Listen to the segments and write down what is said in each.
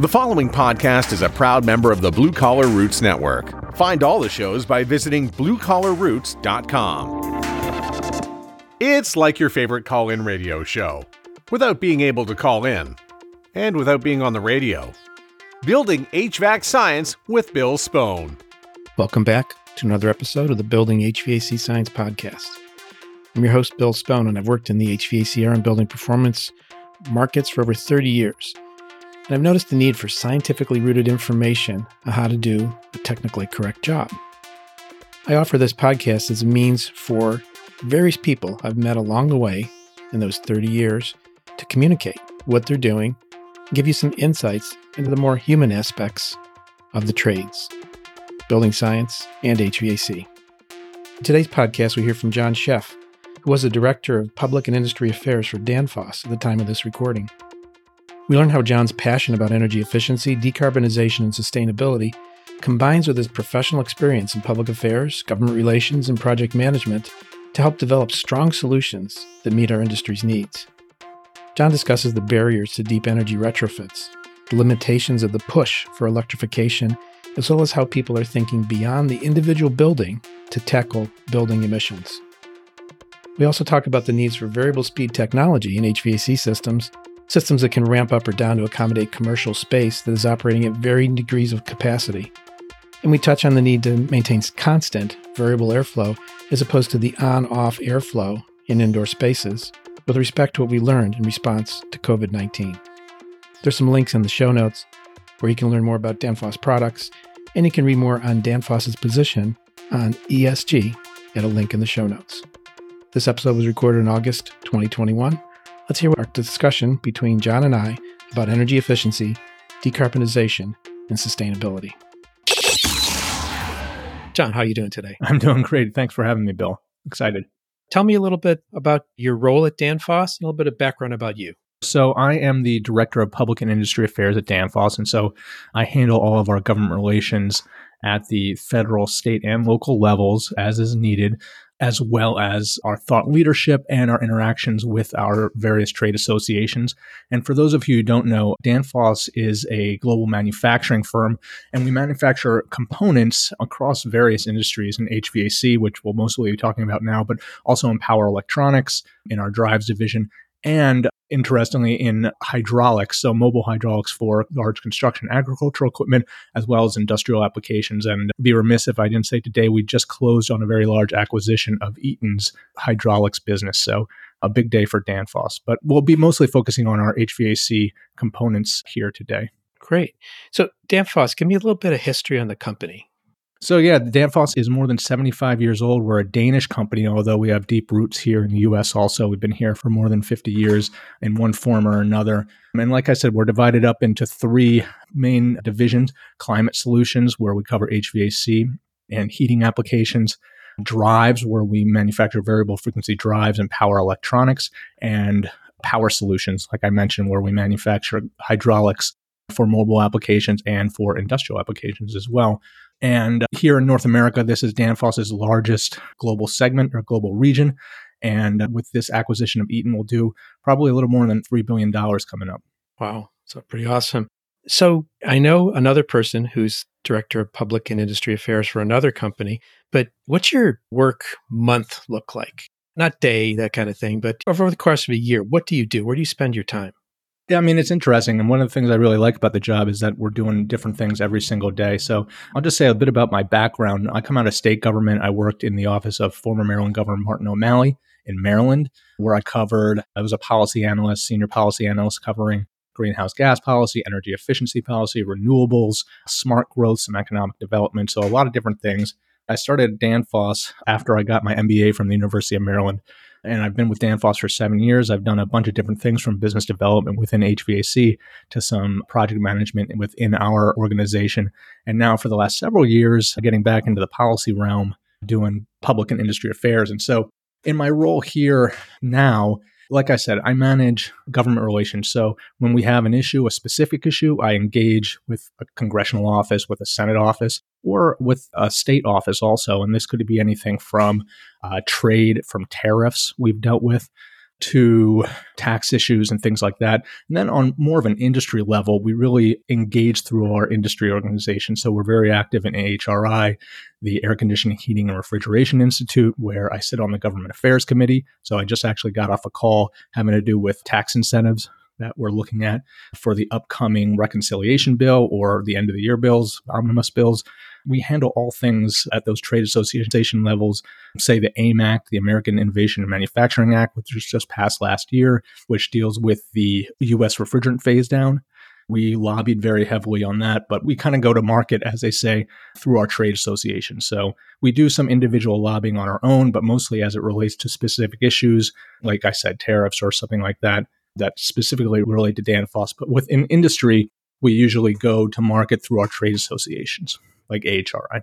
The following podcast is a proud member of the Blue Collar Roots Network. Find all the shows by visiting bluecollarroots.com. It's like your favorite call in radio show, without being able to call in, and without being on the radio. Building HVAC Science with Bill Spohn. Welcome back to another episode of the Building HVAC Science Podcast. I'm your host, Bill Spohn, and I've worked in the HVACR and building performance markets for over 30 years. And I've noticed the need for scientifically rooted information on how to do a technically correct job. I offer this podcast as a means for various people I've met along the way in those 30 years to communicate what they're doing give you some insights into the more human aspects of the trades, building science, and HVAC. In today's podcast, we hear from John Sheff, who was the Director of Public and Industry Affairs for Danfoss at the time of this recording. We learn how John's passion about energy efficiency, decarbonization, and sustainability combines with his professional experience in public affairs, government relations, and project management to help develop strong solutions that meet our industry's needs. John discusses the barriers to deep energy retrofits, the limitations of the push for electrification, as well as how people are thinking beyond the individual building to tackle building emissions. We also talk about the needs for variable speed technology in HVAC systems systems that can ramp up or down to accommodate commercial space that is operating at varying degrees of capacity. And we touch on the need to maintain constant variable airflow as opposed to the on off airflow in indoor spaces with respect to what we learned in response to COVID 19. There's some links in the show notes where you can learn more about Danfoss products, and you can read more on Danfoss's position on ESG at a link in the show notes. This episode was recorded in August 2021. Let's hear our discussion between John and I about energy efficiency, decarbonization, and sustainability. John, how are you doing today? I'm doing great. Thanks for having me, Bill. Excited. Tell me a little bit about your role at Danfoss and a little bit of background about you. So, I am the Director of Public and Industry Affairs at Danfoss. And so I handle all of our government relations at the federal, state, and local levels as is needed as well as our thought leadership and our interactions with our various trade associations. And for those of you who don't know, Danfoss is a global manufacturing firm, and we manufacture components across various industries in HVAC, which we'll mostly be talking about now, but also in power electronics, in our drives division, and interestingly in hydraulics, so mobile hydraulics for large construction agricultural equipment, as well as industrial applications. And be remiss if I didn't say today we just closed on a very large acquisition of Eaton's hydraulics business. So a big day for Danfoss. But we'll be mostly focusing on our HVAC components here today. Great. So Danfoss, give me a little bit of history on the company. So yeah, Danfoss is more than 75 years old. We're a Danish company, although we have deep roots here in the US also. We've been here for more than 50 years in one form or another. And like I said, we're divided up into three main divisions, climate solutions where we cover HVAC and heating applications, drives where we manufacture variable frequency drives and power electronics, and power solutions, like I mentioned, where we manufacture hydraulics for mobile applications and for industrial applications as well. And here in North America, this is Danfoss's largest global segment or global region. And with this acquisition of Eaton, we'll do probably a little more than $3 billion coming up. Wow. So pretty awesome. So I know another person who's director of public and industry affairs for another company, but what's your work month look like? Not day, that kind of thing, but over the course of a year, what do you do? Where do you spend your time? Yeah, I mean, it's interesting. And one of the things I really like about the job is that we're doing different things every single day. So I'll just say a bit about my background. I come out of state government. I worked in the office of former Maryland Governor Martin O'Malley in Maryland, where I covered, I was a policy analyst, senior policy analyst covering greenhouse gas policy, energy efficiency policy, renewables, smart growth, some economic development. So a lot of different things. I started Danfoss after I got my MBA from the University of Maryland and I've been with Danfoss for seven years. I've done a bunch of different things from business development within HVAC to some project management within our organization. And now, for the last several years, getting back into the policy realm, doing public and industry affairs. And so, in my role here now, like I said, I manage government relations. So when we have an issue, a specific issue, I engage with a congressional office, with a Senate office, or with a state office also. And this could be anything from uh, trade, from tariffs we've dealt with, to tax issues and things like that. And then on more of an industry level, we really engage through our industry organization. So we're very active in AHRI, the Air Conditioning, Heating, and Refrigeration Institute, where I sit on the Government Affairs Committee. So I just actually got off a call having to do with tax incentives that we're looking at for the upcoming reconciliation bill or the end of the year bills, omnibus bills. We handle all things at those trade association levels, say the AIM Act, the American Innovation and Manufacturing Act, which was just passed last year, which deals with the U.S. refrigerant phase down. We lobbied very heavily on that, but we kind of go to market, as they say, through our trade association. So we do some individual lobbying on our own, but mostly as it relates to specific issues, like I said, tariffs or something like that, that specifically relate to Danfoss. But within industry, we usually go to market through our trade associations like AHRI.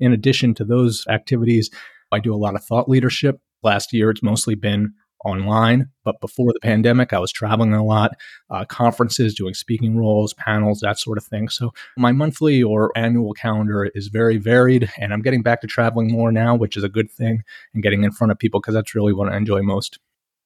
In addition to those activities, I do a lot of thought leadership. Last year, it's mostly been online, but before the pandemic, I was traveling a lot, uh, conferences, doing speaking roles, panels, that sort of thing. So my monthly or annual calendar is very varied, and I'm getting back to traveling more now, which is a good thing, and getting in front of people because that's really what I enjoy most.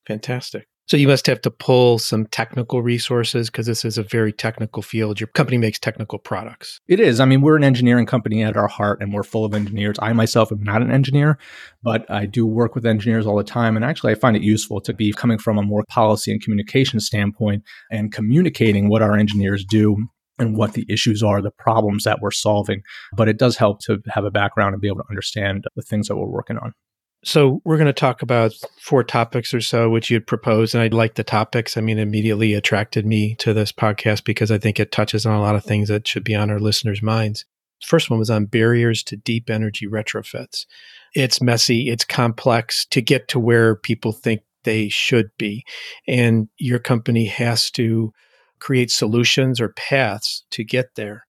Fantastic. So you must have to pull some technical resources because this is a very technical field. Your company makes technical products. It is. I mean, we're an engineering company at our heart and we're full of engineers. I myself am not an engineer, but I do work with engineers all the time. And actually, I find it useful to be coming from a more policy and communication standpoint and communicating what our engineers do and what the issues are, the problems that we're solving. But it does help to have a background and be able to understand the things that we're working on. So we're going to talk about four topics or so, which you'd propose, and I like the topics. I mean, immediately attracted me to this podcast because I think it touches on a lot of things that should be on our listeners' minds. First one was on barriers to deep energy retrofits. It's messy, it's complex to get to where people think they should be, and your company has to create solutions or paths to get there.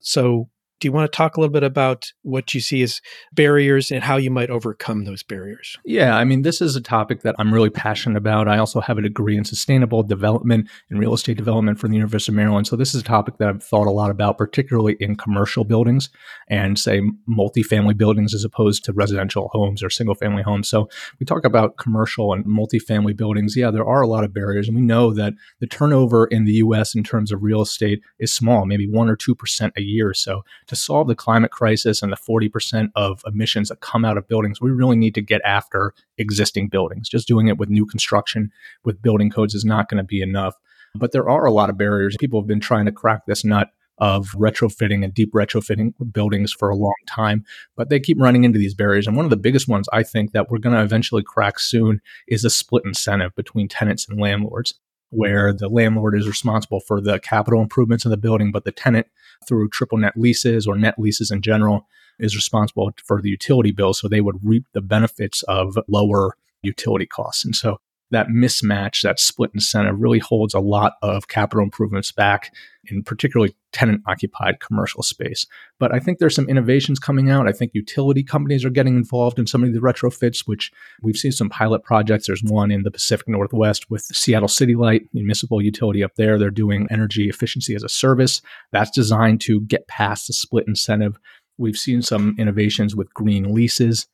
So do you want to talk a little bit about what you see as barriers and how you might overcome those barriers? Yeah, I mean, this is a topic that I'm really passionate about. I also have a degree in sustainable development and real estate development from the University of Maryland. So, this is a topic that I've thought a lot about, particularly in commercial buildings and, say, multifamily buildings as opposed to residential homes or single family homes. So, we talk about commercial and multifamily buildings. Yeah, there are a lot of barriers. And we know that the turnover in the US in terms of real estate is small, maybe 1% or 2% a year. So, to solve the climate crisis and the 40% of emissions that come out of buildings, we really need to get after existing buildings. Just doing it with new construction with building codes is not going to be enough. But there are a lot of barriers. People have been trying to crack this nut of retrofitting and deep retrofitting buildings for a long time, but they keep running into these barriers. And one of the biggest ones I think that we're going to eventually crack soon is a split incentive between tenants and landlords where the landlord is responsible for the capital improvements in the building, but the tenant, through triple net leases or net leases in general, is responsible for the utility bill. So they would reap the benefits of lower utility costs. And so that mismatch, that split incentive really holds a lot of capital improvements back in particularly tenant occupied commercial space. But I think there's some innovations coming out. I think utility companies are getting involved in some of the retrofits, which we've seen some pilot projects. There's one in the Pacific Northwest with Seattle City Light, municipal utility up there. They're doing energy efficiency as a service. That's designed to get past the split incentive. We've seen some innovations with green leases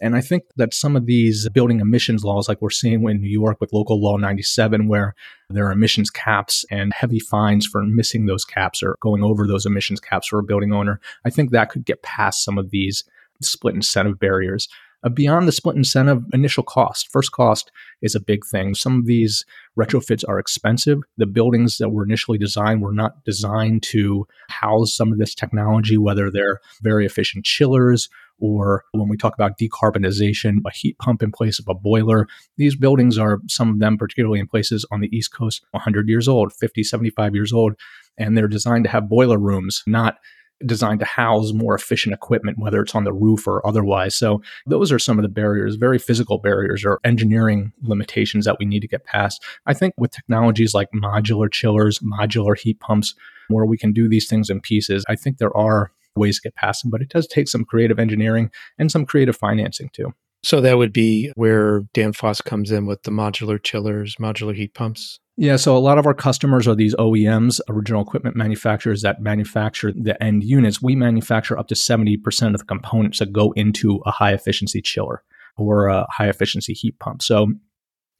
and I think that some of these building emissions laws, like we're seeing in New York with Local Law 97, where there are emissions caps and heavy fines for missing those caps or going over those emissions caps for a building owner, I think that could get past some of these split incentive barriers. Uh, beyond the split incentive, initial cost, first cost is a big thing. Some of these retrofits are expensive. The buildings that were initially designed were not designed to house some of this technology, whether they're very efficient chillers or when we talk about decarbonization, a heat pump in place of a boiler. These buildings are, some of them, particularly in places on the East Coast, 100 years old, 50, 75 years old, and they're designed to have boiler rooms, not designed to house more efficient equipment, whether it's on the roof or otherwise. So, those are some of the barriers, very physical barriers or engineering limitations that we need to get past. I think with technologies like modular chillers, modular heat pumps, where we can do these things in pieces, I think there are ways to get past them, but it does take some creative engineering and some creative financing too. So that would be where Danfoss comes in with the modular chillers, modular heat pumps. Yeah, so a lot of our customers are these OEMs, original equipment manufacturers that manufacture the end units. We manufacture up to 70% of the components that go into a high efficiency chiller or a high efficiency heat pump. So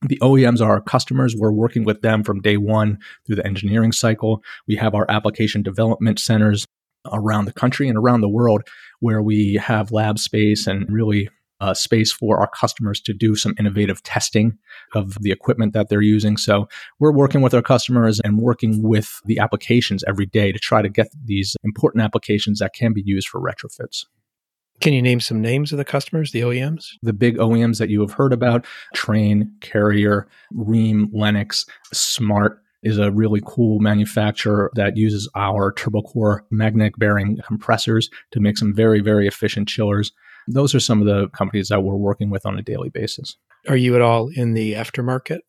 The OEMs are our customers. We're working with them from day one through the engineering cycle. We have our application development centers around the country and around the world where we have lab space and really uh, space for our customers to do some innovative testing of the equipment that they're using. So we're working with our customers and working with the applications every day to try to get these important applications that can be used for retrofits. Can you name some names of the customers, the OEMs? The big OEMs that you have heard about Trane, Carrier, Rheem, Lennox, Smardt, is a really cool manufacturer that uses our Turbocor magnetic bearing compressors to make some very, very efficient chillers. Those are some of the companies that we're working with on a daily basis. Are you at all in the aftermarket?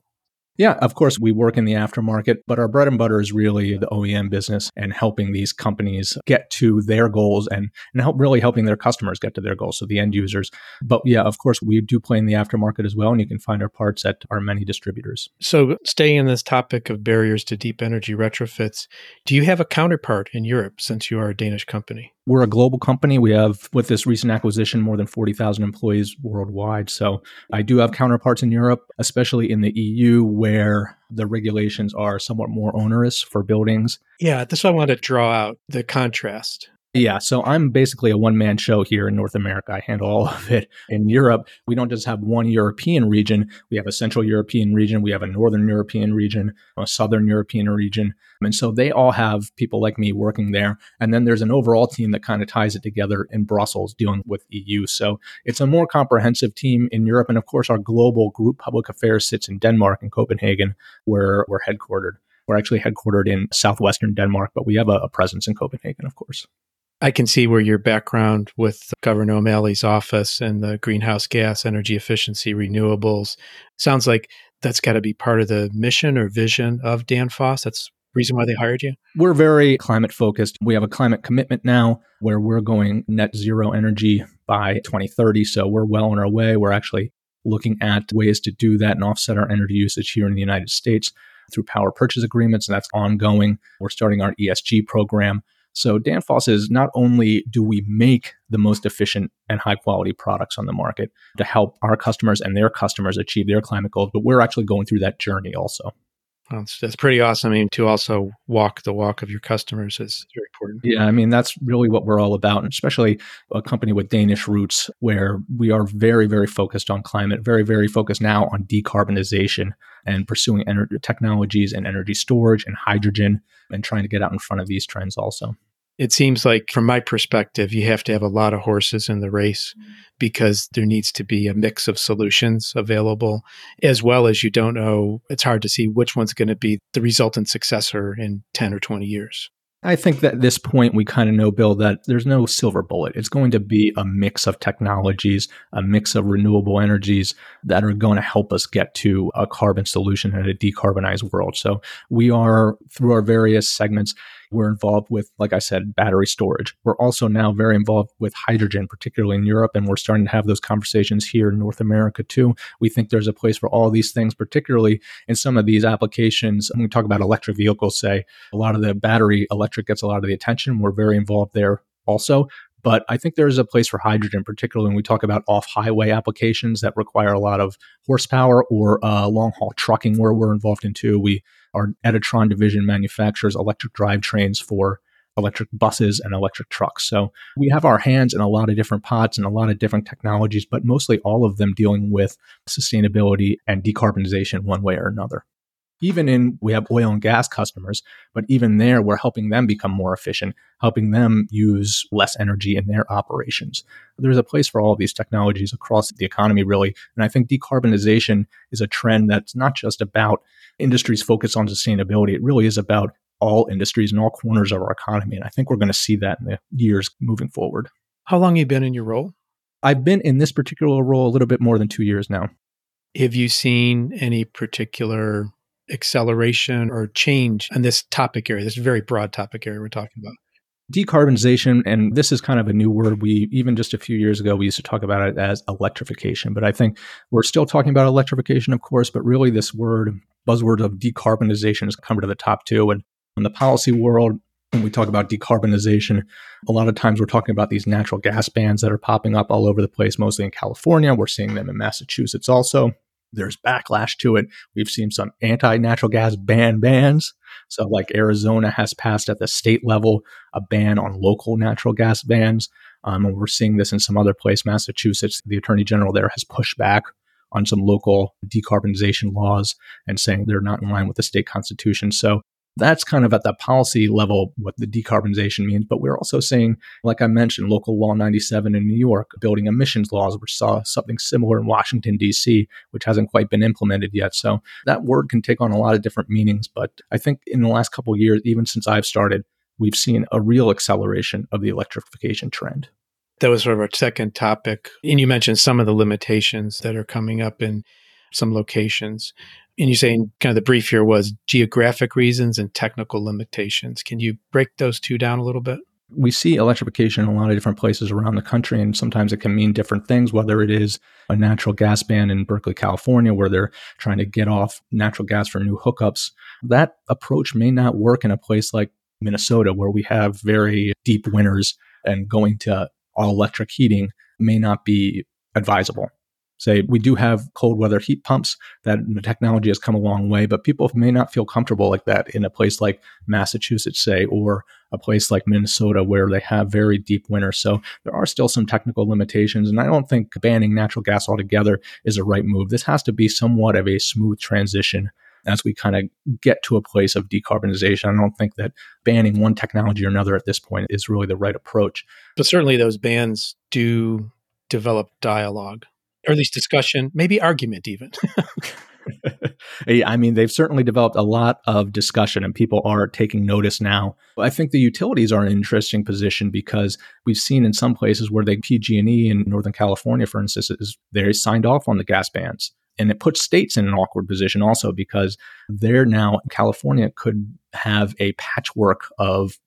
Yeah, of course, we work in the aftermarket, but our bread and butter is really the OEM business and helping these companies get to their goals and, and help really helping their customers get to their goals, so the end users. But yeah, of course, we do play in the aftermarket as well, and you can find our parts at our many distributors. So, staying in this topic of barriers to deep energy retrofits, do you have a counterpart in Europe since you are a Danish company? we're a global company. We have, with this recent acquisition, more than 40,000 employees worldwide. So I do have counterparts in Europe, especially in the EU, where the regulations are somewhat more onerous for buildings. Yeah, this I want to draw out the contrast. Yeah, so I'm basically a one man show here in North America. I handle all of it. In Europe, we don't just have one European region, we have a Central European region, we have a Northern European region, a Southern European region. And so they all have people like me working there. And then there's an overall team that kind of ties it together in Brussels dealing with EU. So it's a more comprehensive team in Europe. And of course, our global group public affairs sits in Denmark and Copenhagen, where we're headquartered. We're actually headquartered in southwestern Denmark, but we have a, a presence in Copenhagen, of course. I can see where your background with Governor O'Malley's office and the greenhouse gas, energy efficiency, renewables sounds like that's got to be part of the mission or vision of Danfoss. That's reason why they hired you? We're very climate focused. We have a climate commitment now where we're going net zero energy by 2030. So we're well on our way. We're actually looking at ways to do that and offset our energy usage here in the United States through power purchase agreements, and that's ongoing. We're starting our ESG program. So Danfoss is not only do we make the most efficient and high quality products on the market to help our customers and their customers achieve their climate goals, but we're actually going through that journey also. Well, that's, that's pretty awesome. I mean, to also walk the walk of your customers is very important. Yeah, I mean, that's really what we're all about, and especially a company with Danish roots where we are very, very focused on climate, very, very focused now on decarbonization and pursuing energy technologies and energy storage and hydrogen and trying to get out in front of these trends also. It seems like, from my perspective, you have to have a lot of horses in the race mm-hmm. because there needs to be a mix of solutions available, as well as you don't know, it's hard to see which one's going to be the resultant successor in 10 or 20 years. I think that at this point we kind of know, Bill, that there's no silver bullet. It's going to be a mix of technologies, a mix of renewable energies that are going to help us get to a carbon solution and a decarbonized world. So we are, through our various segments, we're involved with, like I said, battery storage. We're also now very involved with hydrogen, particularly in Europe, and we're starting to have those conversations here in North America too. We think there's a place for all these things, particularly in some of these applications. When we talk about electric vehicles, say, a lot of the battery electric gets a lot of the attention. We're very involved there also. But I think there's a place for hydrogen, particularly when we talk about off highway applications that require a lot of horsepower or uh, long haul trucking, where we're involved in too. We our Editron division manufactures electric drivetrains for electric buses and electric trucks. So we have our hands in a lot of different pots and a lot of different technologies, but mostly all of them dealing with sustainability and decarbonization one way or another. Even in, we have oil and gas customers, but even there, we're helping them become more efficient, helping them use less energy in their operations. There's a place for all of these technologies across the economy, really. And I think decarbonization is a trend that's not just about industries focus on sustainability. It really is about all industries and all corners of our economy. And I think we're going to see that in the years moving forward. How long have you been in your role? I've been in this particular role a little bit more than two years now. Have you seen any particular acceleration or change in this topic area? This very broad topic area we're talking about. Decarbonization, and this is kind of a new word. We even just a few years ago, we used to talk about it as electrification, but I think we're still talking about electrification, of course, but really this word buzzword of decarbonization has come to the top too. And in the policy world, when we talk about decarbonization, a lot of times we're talking about these natural gas bans that are popping up all over the place, mostly in California. We're seeing them in Massachusetts also. There's backlash to it. We've seen some anti natural gas ban bans. So, like Arizona has passed at the state level a ban on local natural gas bans. Um, and we're seeing this in some other place, Massachusetts. The attorney general there has pushed back on some local decarbonization laws and saying they're not in line with the state constitution. So that's kind of at the policy level what the decarbonization means. But we're also seeing, like I mentioned, local law 97 in New York, building emissions laws, which saw something similar in Washington, D.C., which hasn't quite been implemented yet. So that word can take on a lot of different meanings. But I think in the last couple years, even since I've started, we've seen a real acceleration of the electrification trend. That was sort of our second topic. And you mentioned some of the limitations that are coming up in some locations. And you're saying kind of the brief here was geographic reasons and technical limitations. Can you break those two down a little bit? We see electrification in a lot of different places around the country, and sometimes it can mean different things, whether it is a natural gas ban in Berkeley, California, where they're trying to get off natural gas for new hookups. That approach may not work in a place like Minnesota, where we have very deep winters and going to all electric heating may not be advisable. Say we do have cold weather heat pumps that the technology has come a long way, but people may not feel comfortable like that in a place like Massachusetts, say, or a place like Minnesota where they have very deep winters. So there are still some technical limitations. And I don't think banning natural gas altogether is a right move. This has to be somewhat of a smooth transition as we kind of get to a place of decarbonization. I don't think that banning one technology or another at this point is really the right approach. But certainly those bans do develop dialogue, or at least discussion, maybe argument even. I mean, they've certainly developed a lot of discussion and people are taking notice now. I think the utilities are an interesting position because we've seen in some places where they PG&E in Northern California, for instance, is they signed off on the gas bans and it puts states in an awkward position also because they're now California could have a patchwork of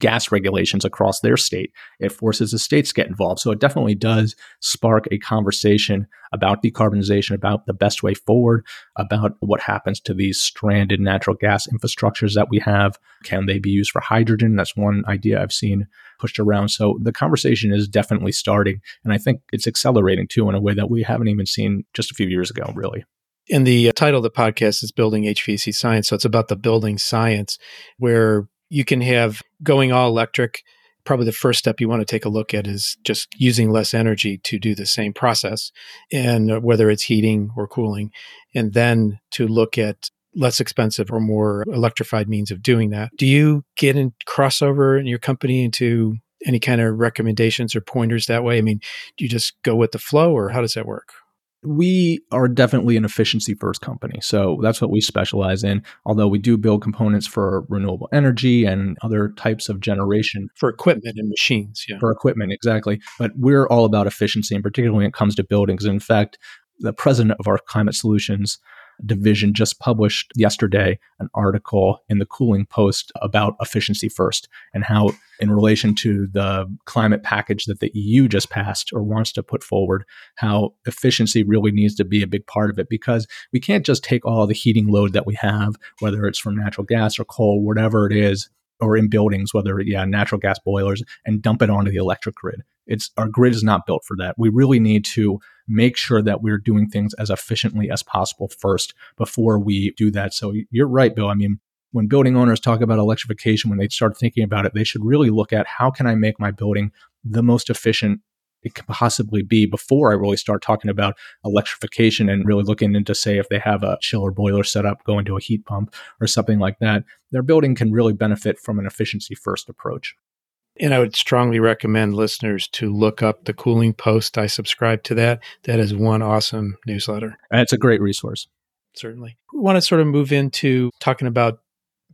gas regulations across their state. It forces the states to get involved. So it definitely does spark a conversation about decarbonization, about the best way forward, about what happens to these stranded natural gas infrastructures that we have. Can they be used for hydrogen? That's one idea I've seen pushed around. So the conversation is definitely starting. And I think it's accelerating too in a way that we haven't even seen just a few years ago, really. And the uh, title of the podcast is Building HVAC Science. So it's about the building science where you can have going all electric. Probably the first step you want to take a look at is just using less energy to do the same process, and uh, whether it's heating or cooling, and then to look at less expensive or more electrified means of doing that. Do you get in crossover in your company into any kind of recommendations or pointers that way? I mean, do you just go with the flow or how does that work? We are definitely an efficiency first company. So that's what we specialize in. Although we do build components for renewable energy and other types of generation. For equipment and machines, yeah. For equipment, exactly. But we're all about efficiency, and particularly when it comes to buildings. In fact, the president of our climate solutions division just published yesterday an article in the Cooling Post about efficiency first and how, in relation to the climate package that the EU just passed or wants to put forward, how efficiency really needs to be a big part of it because we can't just take all the heating load that we have, whether it's from natural gas or coal, whatever it is, or in buildings, whether yeah, natural gas boilers, and dump it onto the electric grid. It's our grid is not built for that. We really need to make sure that we're doing things as efficiently as possible first before we do that. So you're right, Bill. I mean, when building owners talk about electrification, when they start thinking about it, they should really look at how can I make my building the most efficient it can possibly be before I really start talking about electrification and really looking into, say, if they have a chiller boiler set up going to a heat pump or something like that. Their building can really benefit from an efficiency first approach. And I would strongly recommend listeners to look up the Cooling Post. I subscribe to that. That is one awesome newsletter. And it's a great resource. Certainly. We want to sort of move into talking about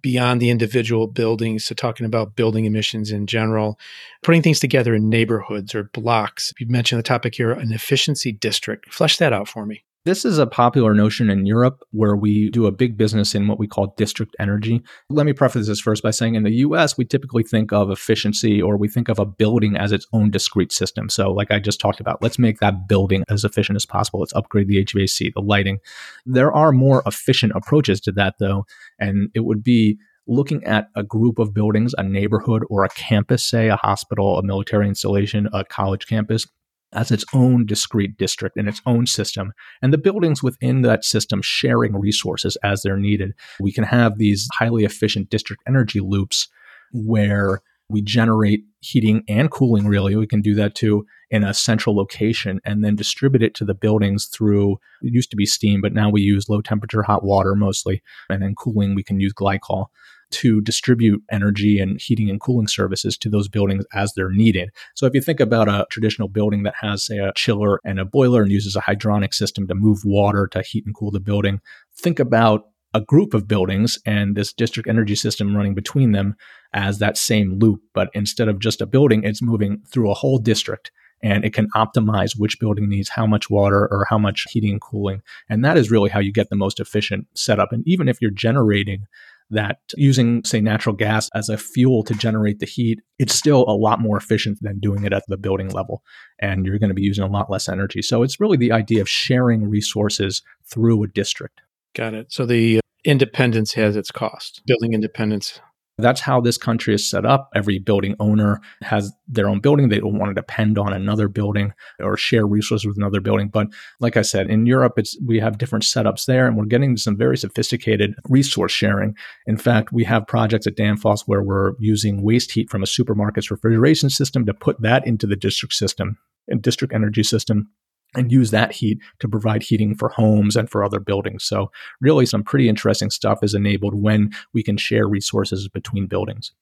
beyond the individual buildings to talking about building emissions in general, putting things together in neighborhoods or blocks. You mentioned the topic here, an efficiency district. Flesh that out for me. This is a popular notion in Europe where we do a big business in what we call district energy. Let me preface this first by saying in the US, we typically think of efficiency or we think of a building as its own discrete system. So, like I just talked about, let's make that building as efficient as possible. Let's upgrade the HVAC, the lighting. There are more efficient approaches to that, though, and it would be looking at a group of buildings, a neighborhood or a campus, say a hospital, a military installation, a college campus, as its own discrete district in its own system, and the buildings within that system sharing resources as they're needed. We can have these highly efficient district energy loops where we generate heating and cooling, really. We can do that too in a central location and then distribute it to the buildings through, it used to be steam, but now we use low temperature hot water mostly. And then cooling, we can use glycol to distribute energy and heating and cooling services to those buildings as they're needed. So if you think about a traditional building that has, say, a chiller and a boiler and uses a hydronic system to move water to heat and cool the building, think about a group of buildings and this district energy system running between them as that same loop. But instead of just a building, it's moving through a whole district and it can optimize which building needs how much water or how much heating and cooling. And that is really how you get the most efficient setup. And even if you're generating that using, say, natural gas as a fuel to generate the heat, it's still a lot more efficient than doing it at the building level. And you're going to be using a lot less energy. So it's really the idea of sharing resources through a district. Got it. So the uh, independence has its cost. Building independence that's how this country is set up. Every building owner has their own building. They don't want to depend on another building or share resources with another building. But like I said, in Europe, it's we have different setups there, and we're getting some very sophisticated resource sharing. In fact, we have projects at Danfoss where we're using waste heat from a supermarket's refrigeration system to put that into the district system and district energy system and use that heat to provide heating for homes and for other buildings. So, really, some pretty interesting stuff is enabled when we can share resources between buildings.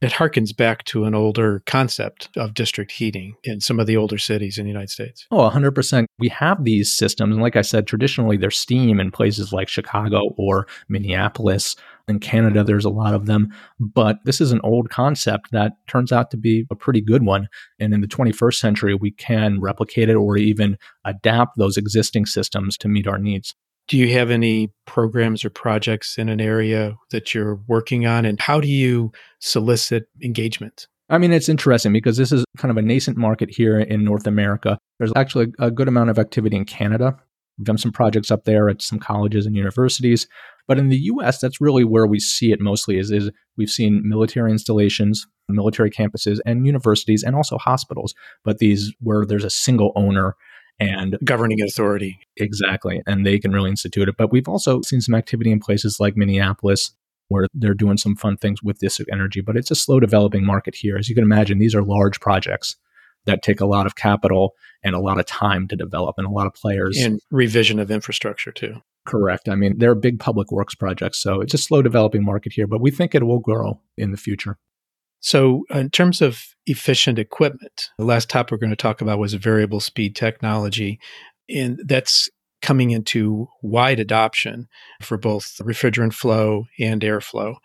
It harkens back to an older concept of district heating in some of the older cities in the United States. Oh, 100%. We have these systems. And like I said, traditionally, there's steam in places like Chicago or Minneapolis. In Canada, there's a lot of them. But this is an old concept that turns out to be a pretty good one. And in the 21st century, we can replicate it or even adapt those existing systems to meet our needs. Do you have any programs or projects in an area that you're working on? And how do you solicit engagement? I mean, it's interesting because this is kind of a nascent market here in North America. There's actually a good amount of activity in Canada. We've done some projects up there at some colleges and universities. But in the US, that's really where we see it mostly is, is we've seen military installations, military campuses, and universities, and also hospitals. But these where there's a single owner and governing authority. Exactly. And they can really institute it. But we've also seen some activity in places like Minneapolis where they're doing some fun things with this energy, but it's a slow developing market here. As you can imagine, these are large projects that take a lot of capital and a lot of time to develop and a lot of players. And revision of infrastructure too. Correct. I mean, they're big public works projects. So it's a slow developing market here, but we think it will grow in the future. So, in terms of efficient equipment, the last topic we're going to talk about was variable speed technology. And that's coming into wide adoption for both refrigerant flow and airflow.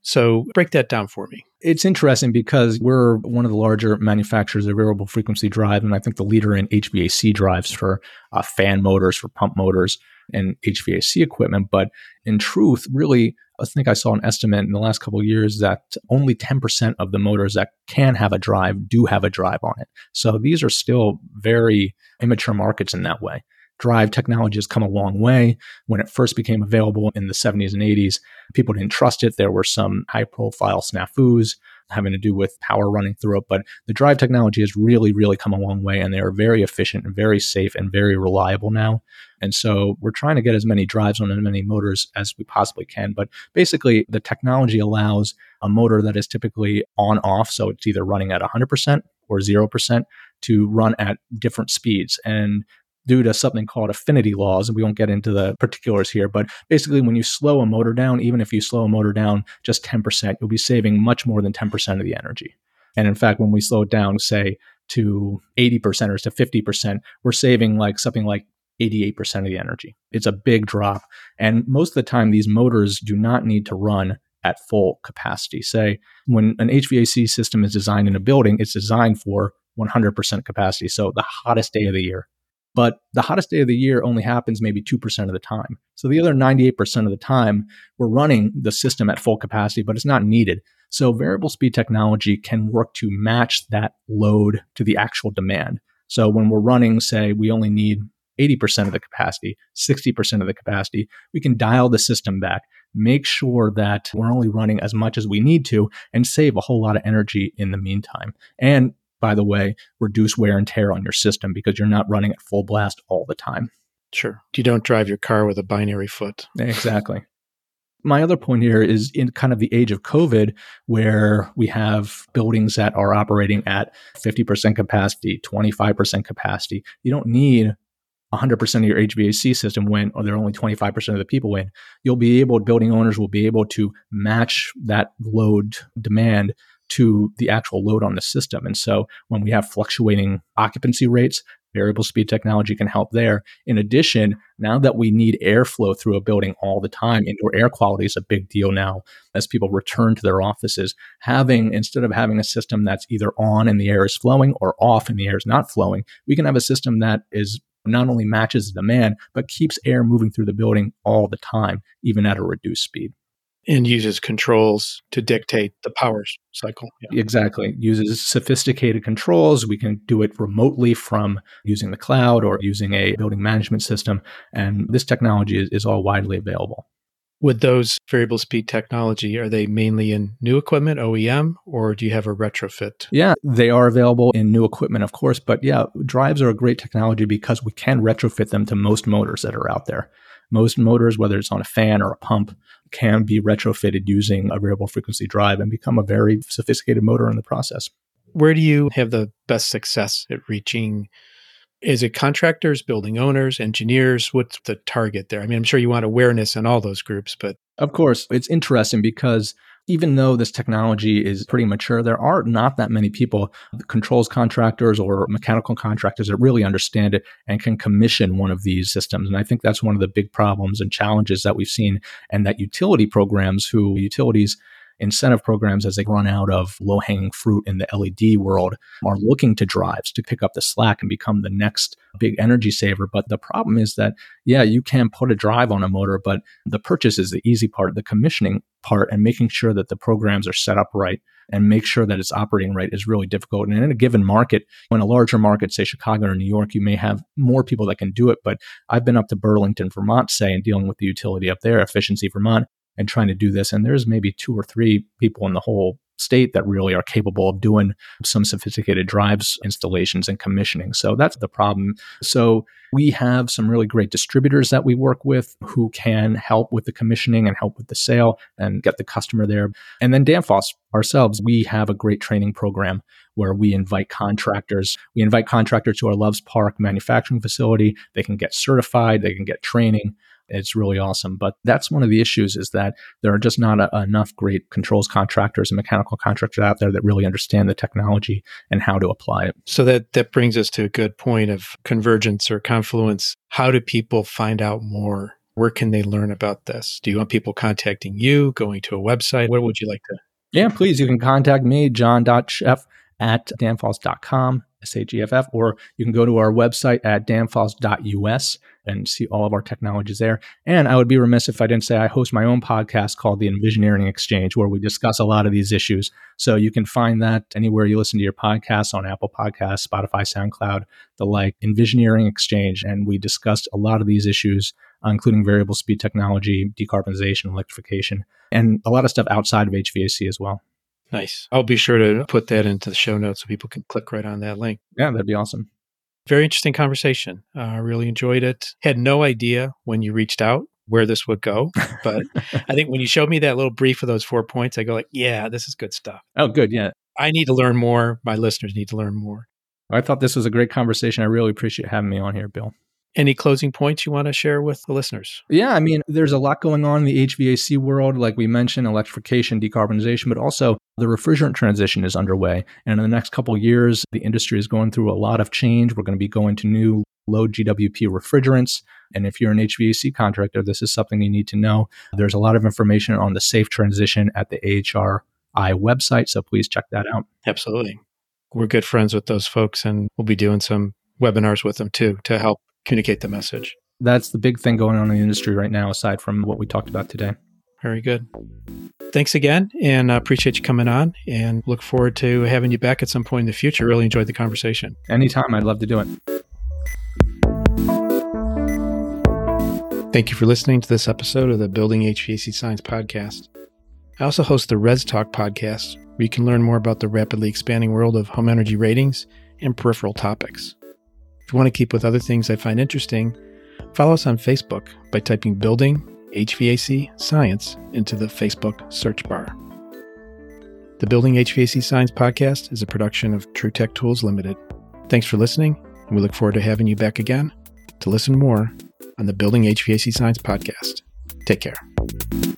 So, break that down for me. It's interesting because we're one of the larger manufacturers of variable frequency drive, and I think the leader in HVAC drives for uh, fan motors, for pump motors, and HVAC equipment. But in truth, really, I think I saw an estimate in the last couple of years that only 10% of the motors that can have a drive do have a drive on it. So these are still very immature markets in that way. Drive technology has come a long way. When it first became available in the 70s and 80s, people didn't trust it. There were some high profile snafus having to do with power running through it. But the drive technology has really, really come a long way, and they are very efficient and very safe and very reliable now. And so we're trying to get as many drives on as many motors as we possibly can. But basically, the technology allows a motor that is typically on off, so it's either running at 100% or 0%, to run at different speeds. And due to something called affinity laws, and we won't get into the particulars here, but basically, when you slow a motor down, even if you slow a motor down just 10%, you'll be saving much more than 10% of the energy. And in fact, when we slow it down, say to 80% or to 50%, we're saving like something like 88% of the energy. It's a big drop. And most of the time, these motors do not need to run at full capacity. Say, when an HVAC system is designed in a building, it's designed for 100% capacity. So the hottest day of the year, but the hottest day of the year only happens maybe 2% of the time. So the other 98% of the time, we're running the system at full capacity, but it's not needed. So variable speed technology can work to match that load to the actual demand. So when we're running, say, we only need 80% of the capacity, 60% of the capacity, we can dial the system back, make sure that we're only running as much as we need to, and save a whole lot of energy in the meantime. And by the way, reduce wear and tear on your system because you're not running at full blast all the time. Sure. You don't drive your car with a binary foot. Exactly. My other point here is in kind of the age of COVID, where we have buildings that are operating at 50% capacity, 25% capacity. You don't need 100% of your HVAC system win, or they're only 25% of the people win. You'll be able, building owners will be able to match that load demand to the actual load on the system. And so when we have fluctuating occupancy rates, variable speed technology can help there. In addition, now that we need airflow through a building all the time, indoor air quality is a big deal now as people return to their offices. Having, instead of having a system that's either on and the air is flowing or off and the air is not flowing, we can have a system that is not only matches the demand, but keeps air moving through the building all the time, even at a reduced speed and uses controls to dictate the power cycle. Yeah. Exactly. Uses sophisticated controls. We can do it remotely from using the cloud or using a building management system. And this technology is, is all widely available. With those variable speed technology, are they mainly in new equipment, OEM, or do you have a retrofit? Yeah, they are available in new equipment, of course. But yeah, drives are a great technology because we can retrofit them to most motors that are out there. Most motors, whether it's on a fan or a pump, can be retrofitted using a variable frequency drive and become a very sophisticated motor in the process. Where do you have the best success at reaching? Is it contractors, building owners, engineers? What's the target there? I mean, I'm sure you want awareness in all those groups, but. Of course, it's interesting because even though this technology is pretty mature, there are not that many people, controls contractors or mechanical contractors that really understand it and can commission one of these systems. And I think that's one of the big problems and challenges that we've seen and that utility programs who utilities incentive programs as they run out of low hanging fruit in the LED world are looking to drives to pick up the slack and become the next big energy saver. But the problem is that, yeah, you can put a drive on a motor, but the purchase is the easy part, the commissioning part, and making sure that the programs are set up right and make sure that it's operating right is really difficult. And in a given market, when a larger market, say Chicago or New York, you may have more people that can do it. But I've been up to Burlington, Vermont, say, and dealing with the utility up there, Efficiency Vermont, and trying to do this. And there's maybe two or three people in the whole state that really are capable of doing some sophisticated drives installations and commissioning. So that's the problem. So we have some really great distributors that we work with who can help with the commissioning and help with the sale and get the customer there. And then Danfoss ourselves, we have a great training program where we invite contractors. We invite contractors to our Loves Park manufacturing facility. They can get certified, they can get training. It's really awesome. But that's one of the issues is that there are just not a, enough great controls contractors and mechanical contractors out there that really understand the technology and how to apply it. So that, that brings us to a good point of convergence or confluence. How do people find out more? Where can they learn about this? Do you want people contacting you, going to a website? What would you like to? Yeah, please. You can contact me, john.sheff at danfoss.com. SAGFF, or you can go to our website at danfoss.us and see all of our technologies there. And I would be remiss if I didn't say I host my own podcast called the Envisioneering Exchange, where we discuss a lot of these issues. So you can find that anywhere you listen to your podcasts on Apple Podcasts, Spotify, SoundCloud, the like, Envisioneering Exchange. And we discussed a lot of these issues, uh, including variable speed technology, decarbonization, electrification, and a lot of stuff outside of HVAC as well. Nice. I'll be sure to put that into the show notes so people can click right on that link. Yeah, that'd be awesome. Very interesting conversation. Uh, I uh, really enjoyed it. Had no idea when you reached out where this would go, but I think when you showed me that little brief of those four points, I go like, yeah, this is good stuff. Oh, good. Yeah. I need to learn more. My listeners need to learn more. I thought this was a great conversation. I really appreciate having me on here, Bill. Any closing points you want to share with the listeners? Yeah, I mean, there's a lot going on in the HVAC world, like we mentioned, electrification, decarbonization, but also the refrigerant transition is underway. And in the next couple years, the industry is going through a lot of change. We're going to be going to new low GWP refrigerants. And if you're an HVAC contractor, this is something you need to know. There's a lot of information on the safe transition at the AHRI website. So please check that out. Absolutely. We're good friends with those folks, and we'll be doing some webinars with them too to help communicate the message. That's the big thing going on in the industry right now, aside from what we talked about today. Very good. Thanks again, and I appreciate you coming on and look forward to having you back at some point in the future. Really enjoyed the conversation. Anytime, I'd love to do it. Thank you for listening to this episode of the Building HVAC Science podcast. I also host the Res Talk podcast, where you can learn more about the rapidly expanding world of home energy ratings and peripheral topics. If you want to keep with other things I find interesting, follow us on Facebook by typing Building HVAC Science into the Facebook search bar. The Building HVAC Science podcast is a production of TruTech Tools Limited. Thanks for listening, and we look forward to having you back again to listen more on the Building HVAC Science podcast. Take care.